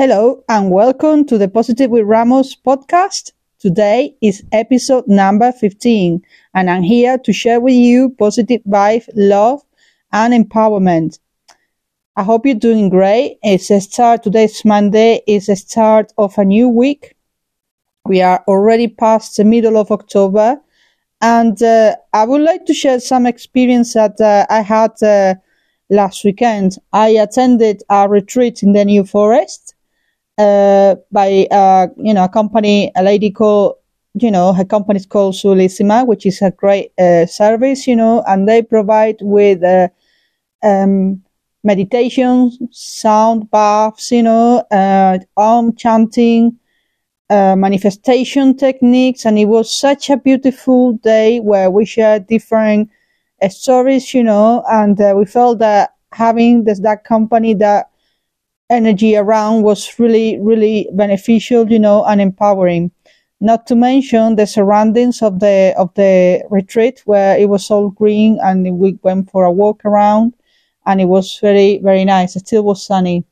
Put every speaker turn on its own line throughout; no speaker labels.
Hello and welcome to the Positive with Ramos podcast. Today is episode number 15 and I'm here to share with you positive vibe, love and empowerment. I hope you're doing great. It's a start, today's Monday is a start of a new week. We are already past the middle of October and uh, I would like to share some experience that uh, I had uh, last weekend. I attended a retreat in the New Forest uh, by uh, you know a company, a lady called you know her company is called Sulissima, which is a great uh, service, you know, and they provide with uh, um, meditation, sound baths, you know, uh, om chanting. Uh, manifestation techniques, and it was such a beautiful day where we shared different uh, stories, you know, and uh, we felt that having this that company that energy around was really, really beneficial, you know, and empowering. Not to mention the surroundings of the of the retreat where it was all green and we went for a walk around and it was very, very nice. It still was sunny.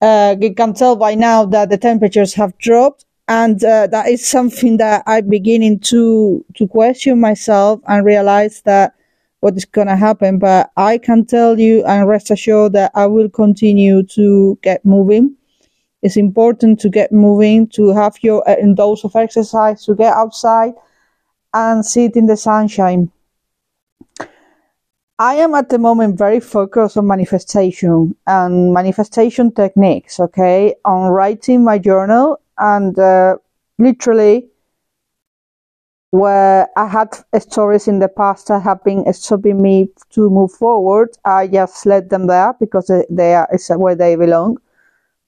Uh, you can tell by now that the temperatures have dropped and uh, that is something that I'm beginning to to question myself and realize that what is going to happen. But I can tell you and rest assured that I will continue to get moving. It's important to get moving, to have your uh, dose of exercise, to get outside and sit in the sunshine. I am at the moment very focused on manifestation and manifestation techniques, okay, on writing my journal and uh, literally where I had stories in the past that have been stopping me to move forward. I just let them there because they are is where they belong.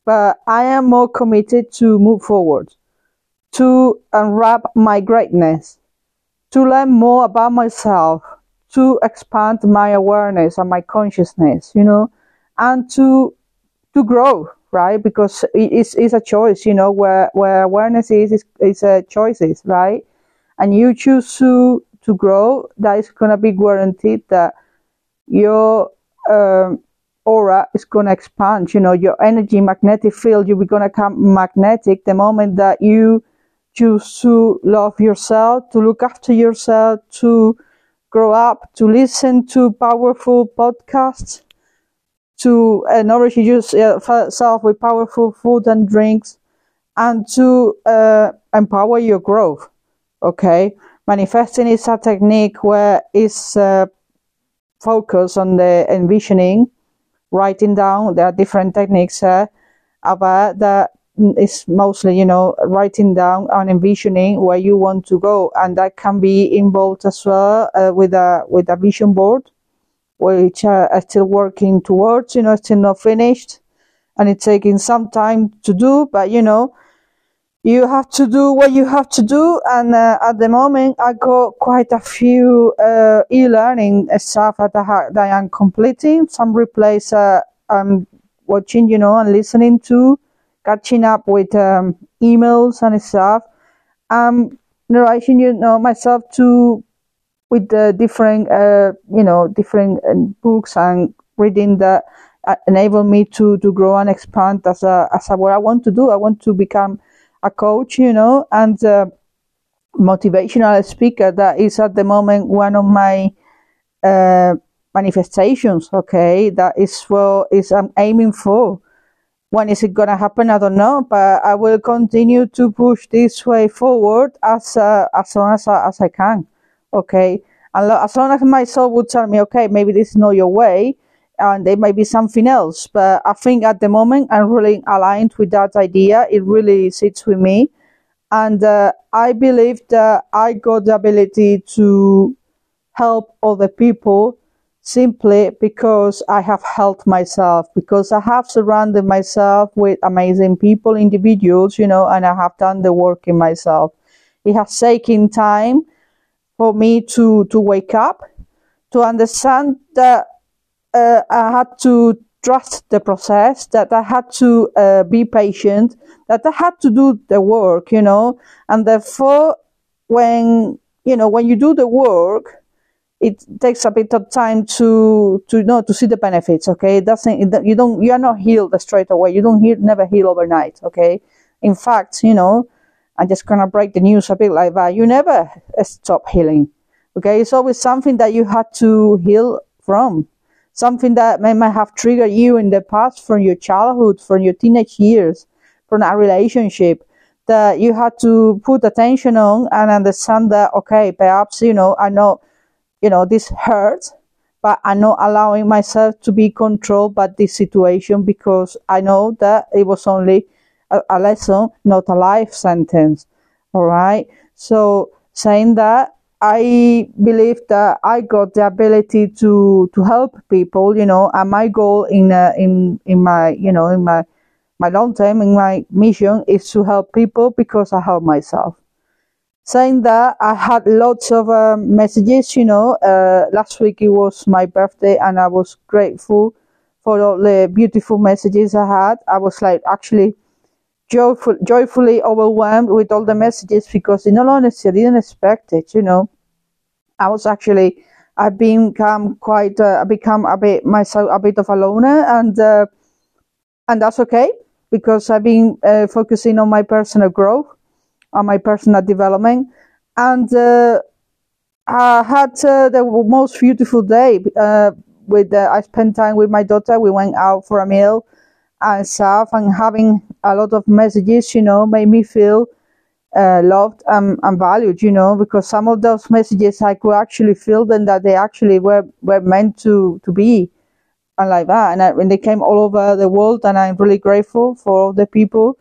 But I am more committed to move forward, to unwrap my greatness, to learn more about myself, to expand my awareness and my consciousness, you know, and to to grow, right? Because it's, it's a choice, you know, where where awareness is is, is a choices, right? And you choose to to grow, that is gonna be guaranteed that your um, aura is gonna expand. You know, your energy magnetic field, you're gonna come magnetic the moment that you choose to love yourself, to look after yourself, to grow up, to listen to powerful podcasts, to uh, nourish yourself with powerful food and drinks, and to uh, empower your growth. Okay, manifesting is a technique where it's uh, focused on the envisioning, writing down. There are different techniques uh, about that is mostly, you know, writing down and envisioning where you want to go, and that can be involved as well uh, with a with a vision board, which uh, I'm still working towards. You know, still not finished, and it's taking some time to do, but you know you have to do what you have to do. And uh, at the moment, I got quite a few uh, e-learning stuff that I, that I am completing. Some replays uh, I'm watching, you know, and listening to, catching up with um, emails and stuff. I'm narrating, you know, myself to with the different, uh, you know, different uh, books and reading that uh, enable me to to grow and expand as a as a what I want to do. I want to become a coach, you know, and motivational speaker. That is at the moment one of my uh, manifestations. Okay, that is what is I'm aiming for. When is it gonna happen? I don't know, but I will continue to push this way forward as uh, as long as I, as I can. Okay, and as long as my soul would tell me, okay, maybe this is not your way, and there might be something else. But I think at the moment I'm really aligned with that idea. It really sits with me. And uh, I believe that I got the ability to help other people simply because I have helped myself, because I have surrounded myself with amazing people, individuals, you know, and I have done the work in myself. It has taken time for me to, to wake up, to understand that uh, I had to trust the process, that I had to uh, be patient, that I had to do the work, you know, and therefore when, you know, when you do the work, it takes a bit of time to to know to see the benefits. Okay, it doesn't you don't you are not healed straight away. You don't heal never heal overnight. Okay, in fact, you know, I'm just gonna break the news a bit like that. You never stop healing. Okay, it's always something that you had to heal from, something that may, might have triggered you in the past from your childhood, from your teenage years, from a relationship that you had to put attention on and understand that okay, perhaps you know I know you know, this hurts, but I'm not allowing myself to be controlled by this situation because I know that it was only a, a lesson, not a life sentence. All right. So saying that, I believe that I got the ability to to help people, you know, and my goal in uh, in in my you know in my my long term in my mission is to help people because I help myself saying that I had lots of uh, messages. You know, uh, last week it was my birthday, and I was grateful for all the beautiful messages I had. I was like actually joyful, joyfully overwhelmed with all the messages because, in all honesty, I didn't expect it. You know, I was actually I've become quite uh, become a bit myself a bit of a loner, and uh, and that's okay because I've been uh, focusing on my personal growth on my personal development. And uh, I had uh, the most beautiful day. Uh, with I spent time with my daughter. We went out for a meal and stuff, and having a lot of messages, you know, made me feel uh, loved and, and, valued, you know, because some of those messages I could actually feel them that they actually were, were meant to, to be and like that. And, I, and they came all over the world, and I'm really grateful for all the people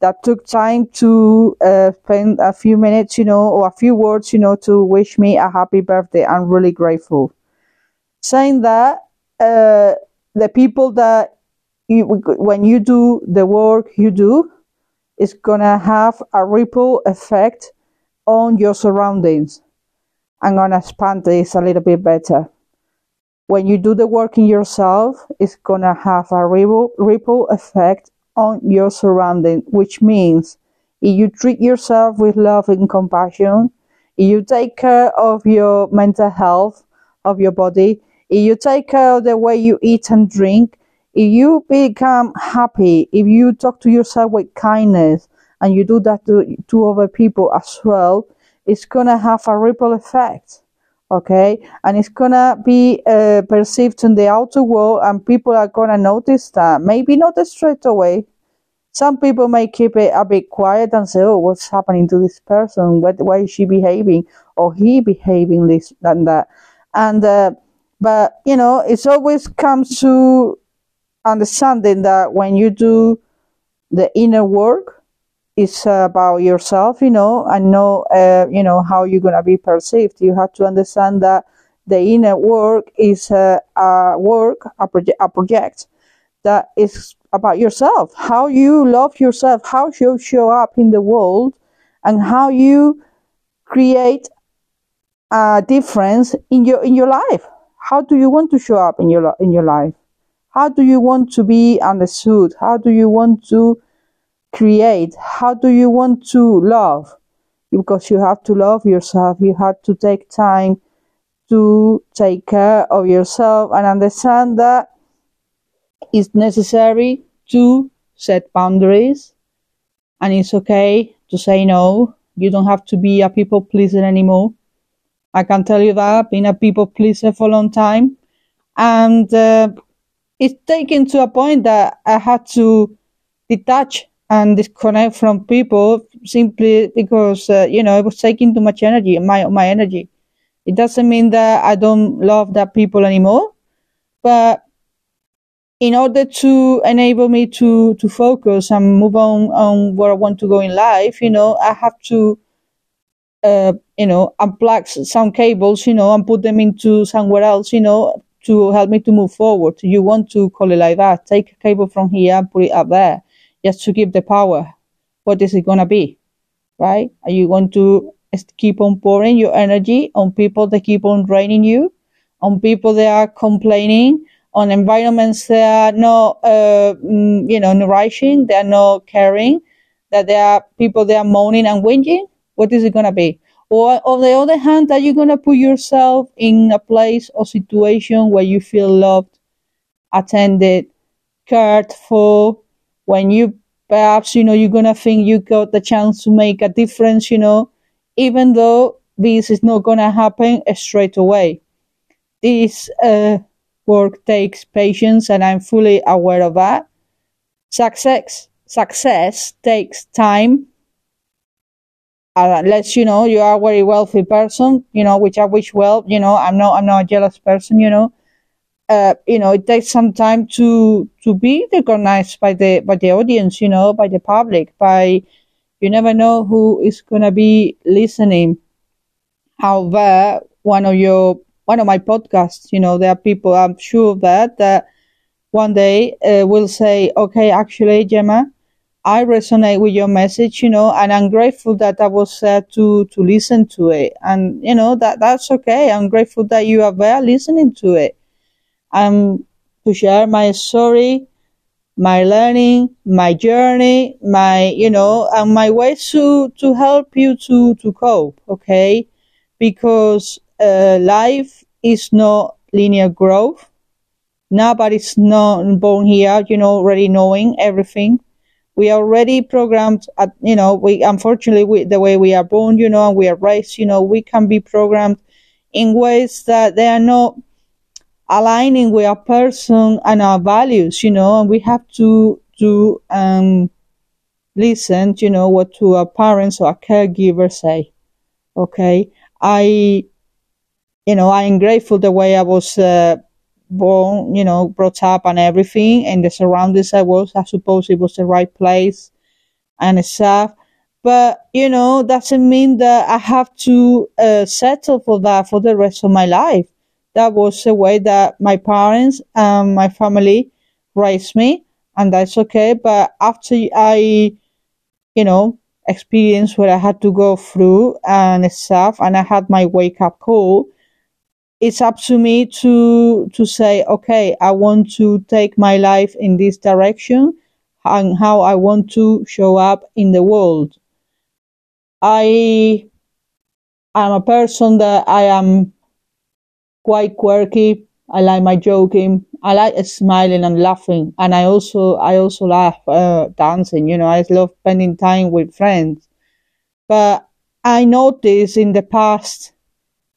that took time to uh, spend a few minutes, you know, or a few words, you know, to wish me a happy birthday. I'm really grateful. Saying that, uh, the people that you, when you do the work you do, it's gonna have a ripple effect on your surroundings. I'm gonna expand this a little bit better. When you do the work in yourself, it's gonna have a ripple, ripple effect on your surrounding, which means if you treat yourself with love and compassion, if you take care of your mental health of your body, if you take care of the way you eat and drink, if you become happy, if you talk to yourself with kindness, and you do that to, to other people as well, it's gonna have a ripple effect okay? And it's gonna be uh, perceived in the outer world and people are gonna notice that. Maybe not straight away. Some people may keep it a bit quiet and say oh what's happening to this person? What, why is she behaving or he behaving this and that? And uh, but you know it always comes to understanding that when you do the inner work it's about yourself, you know, and know, uh, you know, how you're going to be perceived. You have to understand that the inner work is a, a work, a, proje- a project that is about yourself, how you love yourself, how you show up in the world, and how you create a difference in your in your life. How do you want to show up in your in your life? How do you want to be understood? How do you want to create? How do you want to love? Because you have to love yourself. You have to take time to take care of yourself and understand that it's necessary to set boundaries. And it's okay to say no. You don't have to be a people pleaser anymore. I can tell you that been a people pleaser for a long time. And uh, it's taken to a point that i had to detach and disconnect from people simply because uh, you know it was taking too much energy my my energy. It doesn't mean that i don't love that people anymore but in order to enable me to to focus and move on on where i want to go in life you know i have to uh, you know unplug some cables you know and put them into somewhere else you know to help me to move forward you want to call it like that take a cable from here and put it up there just to give the power. What is it going to be? Right? Are you going to keep on pouring your energy on people that keep on draining you, on people that are complaining, on environments that are not, uh, mm, you know, nourishing, they are not caring, that there are people that are moaning and whinging? What is it going to be? Or on the other hand, are you going to put yourself in a place or situation where you feel loved, attended, cared for, when you perhaps, you know, you're going to think you got the chance to make a difference, you know, even though this is not going to happen straight away. This uh, work takes patience and I'm fully aware of that. Success, success takes time unless you know you are a very wealthy person, you know, which I wish well, you know, I'm not I'm not a jealous person, you know. Uh, you know, it takes some time to to be recognized by the by the audience, you know, by the public, by you never know who is gonna be listening. However, one of your one of my podcasts, you know, there are people I'm sure that that one day uh, will say, okay, actually, Gemma, I resonate with your message, you know, and I'm grateful that I was there to, to listen to it. And, you know, that, that's okay. I'm grateful that you are there listening to it. Um, to share my story, my learning, my journey, my, you know, and my ways to, to help you to, to cope. Okay. Because, uh, life is not linear growth. Nobody's not born here, you know, already knowing everything we are already programmed at, you know, we, unfortunately, we, the way we are born, you know, and we are raised, you know, we can be programmed in ways that they are not aligning with our person and our values, you know, and we have to, to, um, listen, you know, what to our parents or our caregivers say. Okay. I, you know, I am grateful the way I was, uh, born, you know, brought up and everything, and the surroundings I was, I suppose it was the right place and stuff. But, you know, doesn't mean that I have to uh, settle for that for the rest of my life. That was the way that my parents and my family raised me, and that's okay. But after I, you know, experienced what I had to go through and stuff, and I had my wake up call, it's up to me to to say okay i want to take my life in this direction and how i want to show up in the world. I am a person that i am quite quirky. I like my joking. I like smiling and laughing. And i also i also love uh, dancing you know i love spending time with friends. But i noticed in the past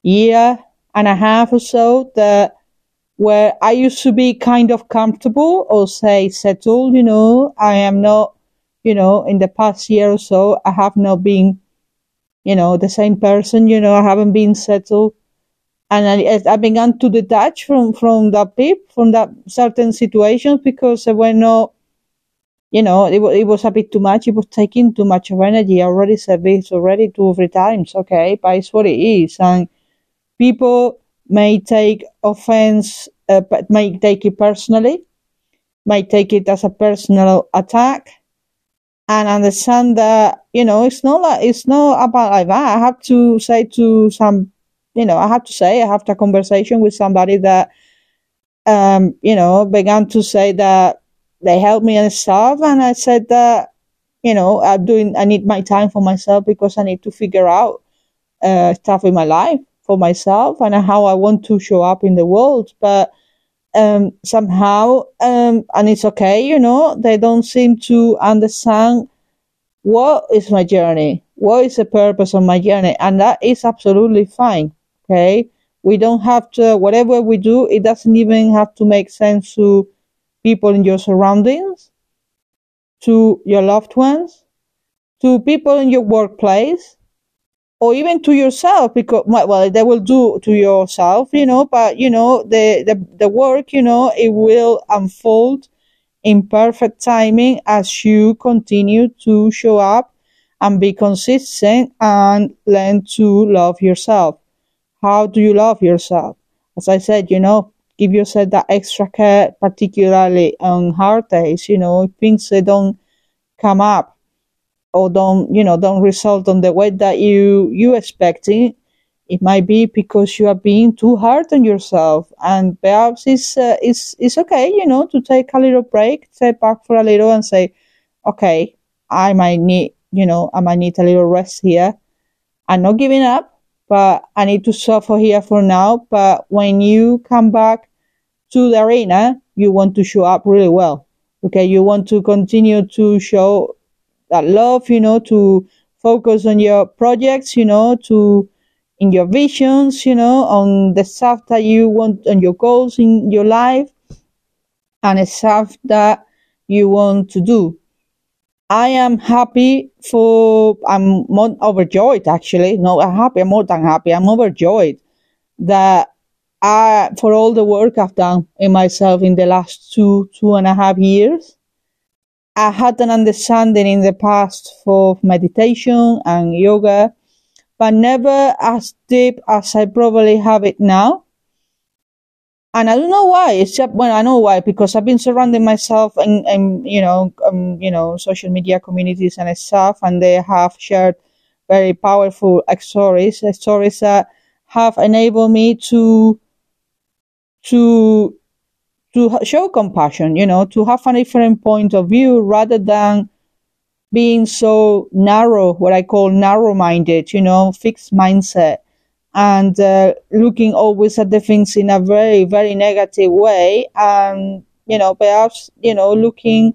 year and a half or so that where I used to be kind of comfortable or say settled, you know, I am not, you know, in the past year or so, I have not been, you know, the same person, you know, I haven't been settled. And I, I began to detach from, from that peep, from that certain situations because I were not, you know, it, it was a bit too much. It was taking too much of energy. I already said this already two or three times. Okay. But it's what it is. And, people may take offense, uh, but may take it personally, may take it as a personal attack, and understand that you know it's not like it's not about like that. I have to say to some, you know, I have to say I have a conversation with somebody that, um, you know, began to say that they helped me and stuff, and I said that, you know, I'm doing, I need my time for myself because I need to figure out uh, stuff in my life for myself and how I want to show up in the world. But um, somehow, um, and it's okay, you know, they don't seem to understand what is my journey, what is the purpose of my journey, and that is absolutely fine. Okay, we don't have to whatever we do, it doesn't even have to make sense to people in your surroundings, to your loved ones, to people in your workplace, or even to yourself because well they will do to yourself you know but you know the the, the work you know it will unfold in perfect timing as you continue to show up and be consistent and learn to love yourself. How do you love yourself? As i said you know give yourself that extra care particularly on hard days you know things don't come up or don't you know don't result on the way that you you expecting it might be because you are being too hard on yourself and perhaps it's uh, it's it's okay you know to take a little break step back for a little and say okay i might need you know i might need a little rest here I'm not giving up, but I need to suffer here for now. But when you come back to the arena, you want to show up really well. Okay. You want to continue to show that love, you know, to focus on your projects, you know, to in your visions, you know, on the stuff that you want, on your goals in your life, and the stuff that you want to do. I am happy for, I'm more overjoyed actually. No, I'm happy, I'm more than happy. I'm overjoyed that I, for all the work I've done in myself in the last two, two and a half years. I had an understanding in the past for meditation and yoga, but never as deep as I probably have it now and I don't know why. It's just well, I know why because I've been surrounding myself in, you know, um, you know, social media communities and stuff, and they have shared very powerful stories, stories that have enabled me to to to show compassion. You know, to have a different point of view rather than being so narrow, what I call narrow-minded. You know, fixed mindset and uh, looking always at the things in a very very negative way and you know perhaps you know looking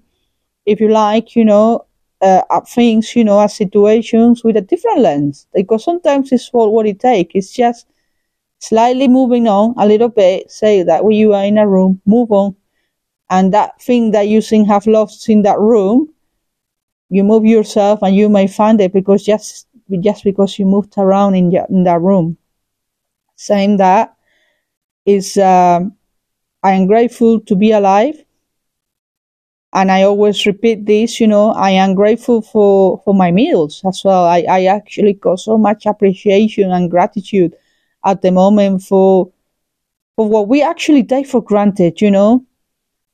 if you like you know uh, at things you know at situations with a different lens because sometimes it's what, what it takes it's just slightly moving on a little bit say that when you are in a room move on and that thing that you think have lost in that room you move yourself and you may find it because just just because you moved around in, in that room saying that is um, I am grateful to be alive. And I always repeat this, you know, I am grateful for, for my meals as well. I, I actually got so much appreciation and gratitude at the moment for, for what we actually take for granted, you know,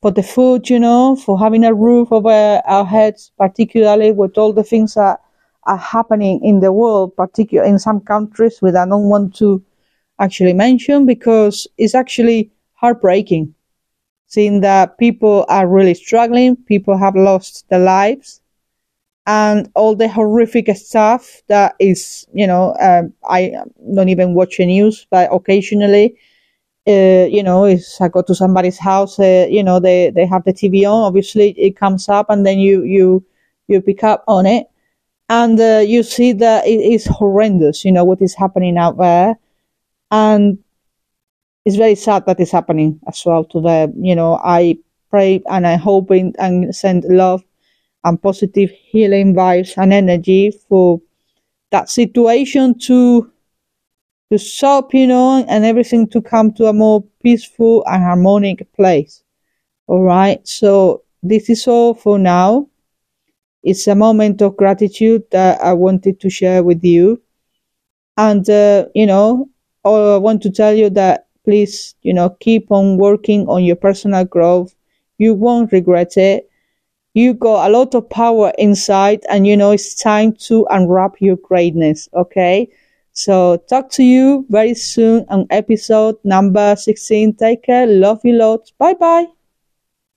for the food, you know, for having a roof over our heads, particularly with all the things that are happening in the world, particularly in some countries which I don't want to actually mention because it's actually heartbreaking seeing that people are really struggling, people have lost their lives, and all the horrific stuff that is, you know, um, I don't even watch the news, but occasionally, uh, you know, if I go to somebody's house, uh, you know, they, they have the TV on, obviously it comes up and then you, you, you pick up on it and uh, you see that it is horrendous, you know, what is happening out there and it's very sad that it's happening as well to them. You know, I pray and I hope and send love and positive healing vibes and energy for that situation to to stop, you know, and everything to come to a more peaceful and harmonic place. All right. So this is all for now. It's a moment of gratitude that I wanted to share with you. And, uh, you know, I want to tell you that please, you know, keep on working on your personal growth. You won't regret it. You got a lot of power inside and you know it's time to unwrap your greatness. Okay. So talk to you very soon on episode number 16. Take care. Love you lots. Bye bye.